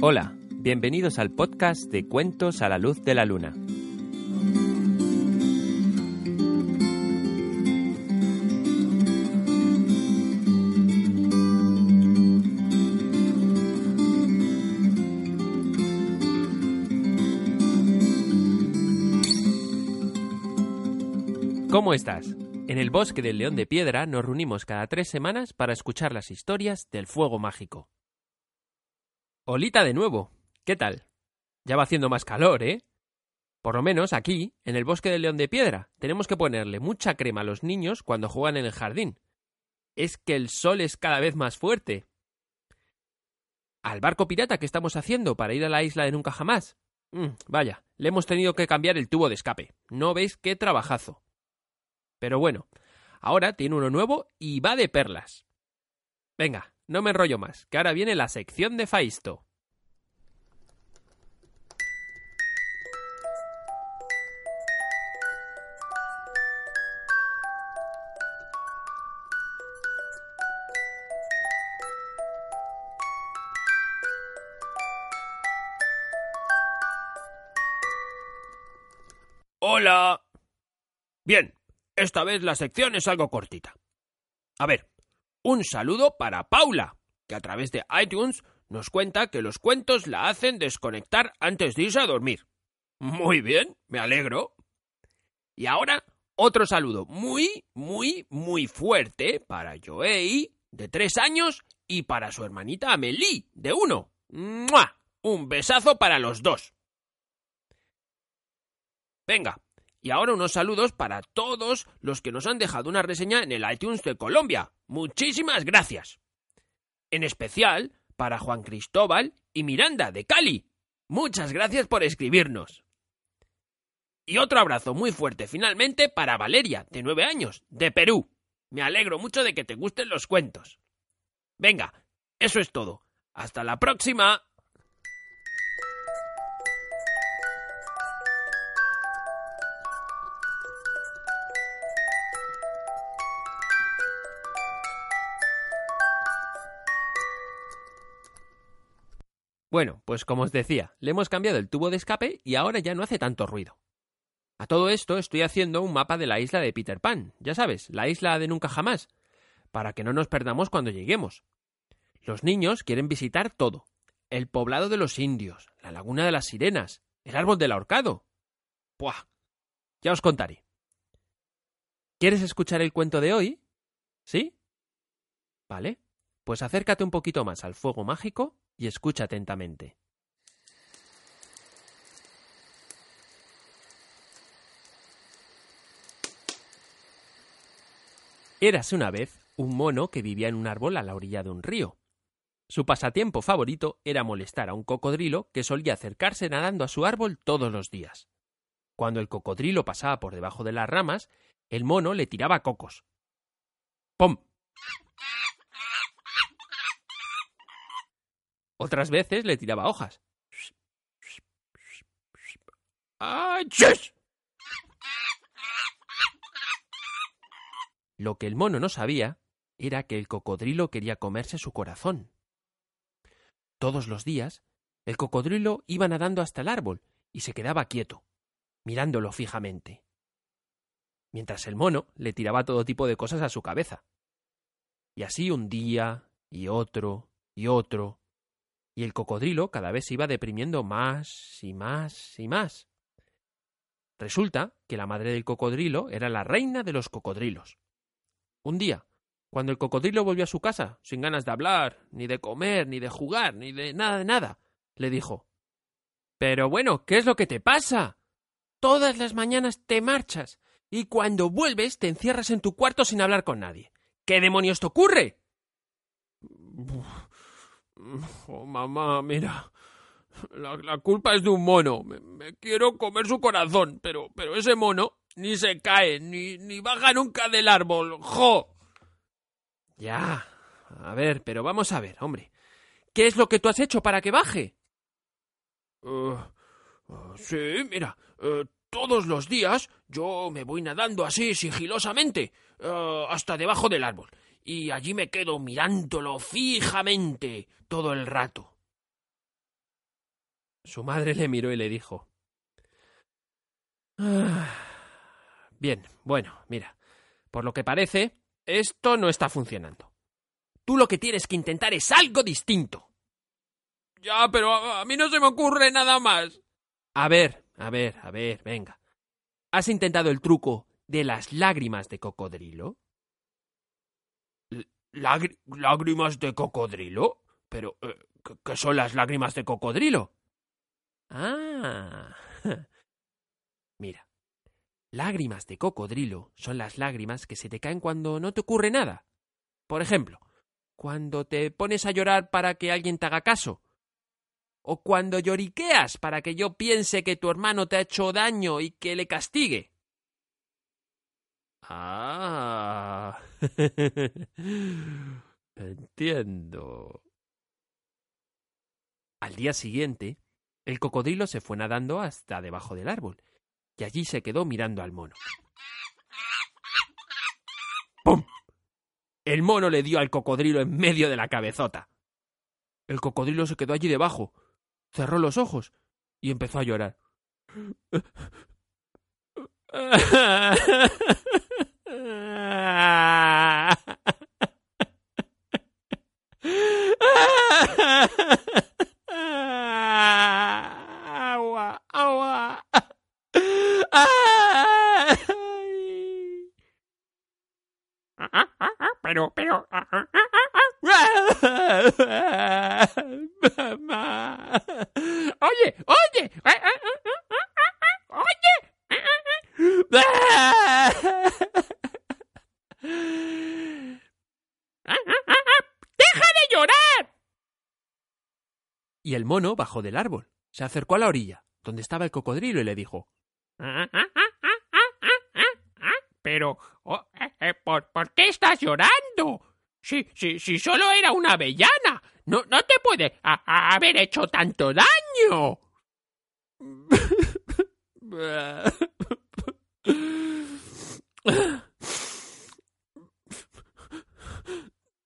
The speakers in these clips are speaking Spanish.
Hola, bienvenidos al podcast de Cuentos a la Luz de la Luna. ¿Cómo estás? En el bosque del León de Piedra nos reunimos cada tres semanas para escuchar las historias del fuego mágico. Olita de nuevo. ¿Qué tal? Ya va haciendo más calor, ¿eh? Por lo menos aquí, en el bosque del León de Piedra, tenemos que ponerle mucha crema a los niños cuando juegan en el jardín. Es que el sol es cada vez más fuerte. Al barco pirata que estamos haciendo para ir a la isla de nunca jamás. Mm, vaya, le hemos tenido que cambiar el tubo de escape. ¿No veis qué trabajazo? Pero bueno, ahora tiene uno nuevo y va de perlas. Venga, no me enrollo más, que ahora viene la sección de Faisto. Hola. Bien, esta vez la sección es algo cortita. A ver, un saludo para Paula, que a través de iTunes nos cuenta que los cuentos la hacen desconectar antes de irse a dormir. Muy bien, me alegro. Y ahora, otro saludo muy, muy, muy fuerte para Joey, de tres años, y para su hermanita Amelie, de uno. ¡Mua! Un besazo para los dos. Venga, y ahora unos saludos para todos los que nos han dejado una reseña en el iTunes de Colombia. Muchísimas gracias. En especial para Juan Cristóbal y Miranda de Cali. Muchas gracias por escribirnos. Y otro abrazo muy fuerte finalmente para Valeria, de nueve años, de Perú. Me alegro mucho de que te gusten los cuentos. Venga, eso es todo. Hasta la próxima. Bueno, pues como os decía, le hemos cambiado el tubo de escape y ahora ya no hace tanto ruido. A todo esto estoy haciendo un mapa de la isla de Peter Pan, ya sabes, la isla de nunca jamás, para que no nos perdamos cuando lleguemos. Los niños quieren visitar todo. El poblado de los indios, la laguna de las sirenas, el árbol del ahorcado. ¡Puah! Ya os contaré. ¿Quieres escuchar el cuento de hoy? ¿Sí? Vale. Pues acércate un poquito más al fuego mágico y escucha atentamente. Érase una vez un mono que vivía en un árbol a la orilla de un río. Su pasatiempo favorito era molestar a un cocodrilo que solía acercarse nadando a su árbol todos los días. Cuando el cocodrilo pasaba por debajo de las ramas, el mono le tiraba cocos. ¡Pum! Otras veces le tiraba hojas. Lo que el mono no sabía era que el cocodrilo quería comerse su corazón. Todos los días, el cocodrilo iba nadando hasta el árbol y se quedaba quieto, mirándolo fijamente, mientras el mono le tiraba todo tipo de cosas a su cabeza. Y así un día, y otro, y otro, y el cocodrilo cada vez se iba deprimiendo más y más y más. Resulta que la madre del cocodrilo era la reina de los cocodrilos. Un día, cuando el cocodrilo volvió a su casa, sin ganas de hablar, ni de comer, ni de jugar, ni de nada de nada, le dijo Pero bueno, ¿qué es lo que te pasa? Todas las mañanas te marchas y cuando vuelves te encierras en tu cuarto sin hablar con nadie. ¿Qué demonios te ocurre? Oh, mamá, mira. La, culpa es de un mono. Me, quiero comer su corazón, pero, pero ese mono ni se cae, ni, ni baja nunca del árbol. ¡Jo! Ya. A ver, pero vamos a ver, hombre. ¿Qué es lo que tú has hecho para que baje? Uh, uh, sí, mira. Uh, todos los días yo me voy nadando así sigilosamente hasta debajo del árbol y allí me quedo mirándolo fijamente todo el rato. Su madre le miró y le dijo "Ah, Bien, bueno, mira, por lo que parece, esto no está funcionando. Tú lo que tienes que intentar es algo distinto. Ya, pero a, a mí no se me ocurre nada más. A ver, a ver, a ver, venga. ¿Has intentado el truco de las lágrimas de cocodrilo? ¿Lágr- ¿Lágrimas de cocodrilo? Pero, eh, ¿qué- ¿qué son las lágrimas de cocodrilo? Ah. Mira, lágrimas de cocodrilo son las lágrimas que se te caen cuando no te ocurre nada. Por ejemplo, cuando te pones a llorar para que alguien te haga caso. O cuando lloriqueas para que yo piense que tu hermano te ha hecho daño y que le castigue. Ah. Entiendo. Al día siguiente, el cocodrilo se fue nadando hasta debajo del árbol, y allí se quedó mirando al mono. ¡Pum! El mono le dio al cocodrilo en medio de la cabezota. El cocodrilo se quedó allí debajo, cerró los ojos y empezó a llorar. Agua, agua. Pero, pero... Mamá. Oye. Oye. ¡Deja de llorar! Mono bajó del árbol, se acercó a la orilla, donde estaba el cocodrilo, y le dijo Pero, oh, eh, eh, ¿por, por qué estás llorando? Si, si, si solo era una avellana, no, no te puede a- a- haber hecho tanto daño.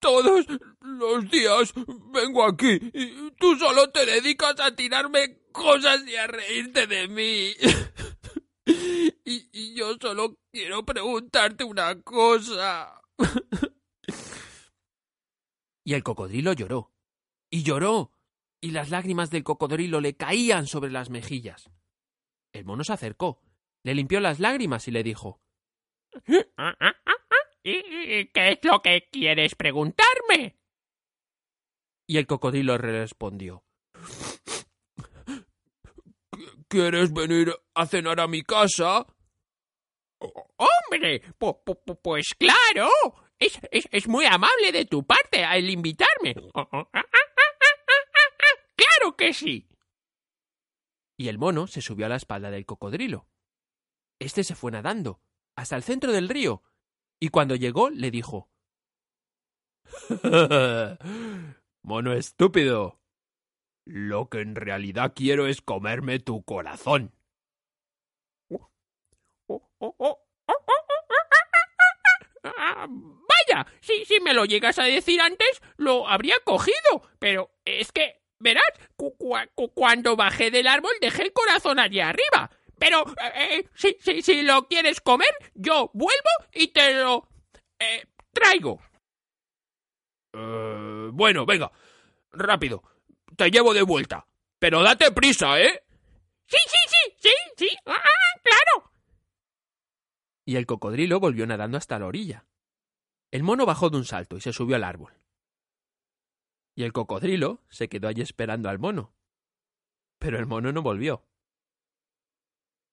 Todos los días vengo aquí y tú solo te dedicas a tirarme cosas y a reírte de mí. Y, y yo solo quiero preguntarte una cosa. Y el cocodrilo lloró. Y lloró. Y las lágrimas del cocodrilo le caían sobre las mejillas. El mono se acercó, le limpió las lágrimas y le dijo ¿Y qué es lo que quieres preguntarme? Y el cocodrilo respondió ¿Quieres venir a cenar a mi casa? Hombre, pu- pu- pues claro. Es, es, es muy amable de tu parte al invitarme. Claro que sí. Y el mono se subió a la espalda del cocodrilo. Este se fue nadando hasta el centro del río, y cuando llegó le dijo Mono estúpido. Lo que en realidad quiero es comerme tu corazón. Vaya, si, si me lo llegas a decir antes, lo habría cogido. Pero es que, verás, cu- cua- cu- cuando bajé del árbol dejé el corazón allí arriba. Pero eh, eh, si, si, si lo quieres comer, yo vuelvo y te lo eh, traigo. Eh, bueno, venga, rápido. Te llevo de vuelta. Pero date prisa, ¿eh? Sí, sí, sí, sí, sí. Ah, ah, claro. y el cocodrilo volvió nadando hasta la orilla. El mono bajó de un salto y se subió al árbol. Y el cocodrilo se quedó allí esperando al mono. Pero el mono no volvió.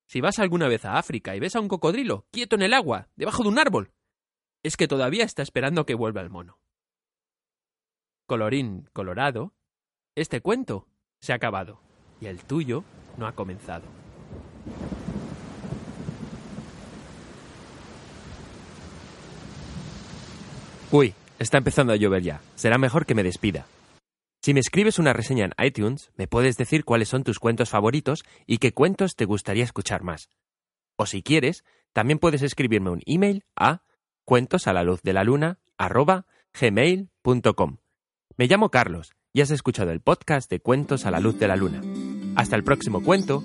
Si vas alguna vez a África y ves a un cocodrilo quieto en el agua, debajo de un árbol, es que todavía está esperando que vuelva el mono. Colorín colorado, este cuento se ha acabado y el tuyo no ha comenzado. Uy, está empezando a llover ya. Será mejor que me despida. Si me escribes una reseña en iTunes, me puedes decir cuáles son tus cuentos favoritos y qué cuentos te gustaría escuchar más. O si quieres, también puedes escribirme un email a cuentos. Me llamo Carlos y has escuchado el podcast de Cuentos a la luz de la luna. Hasta el próximo cuento.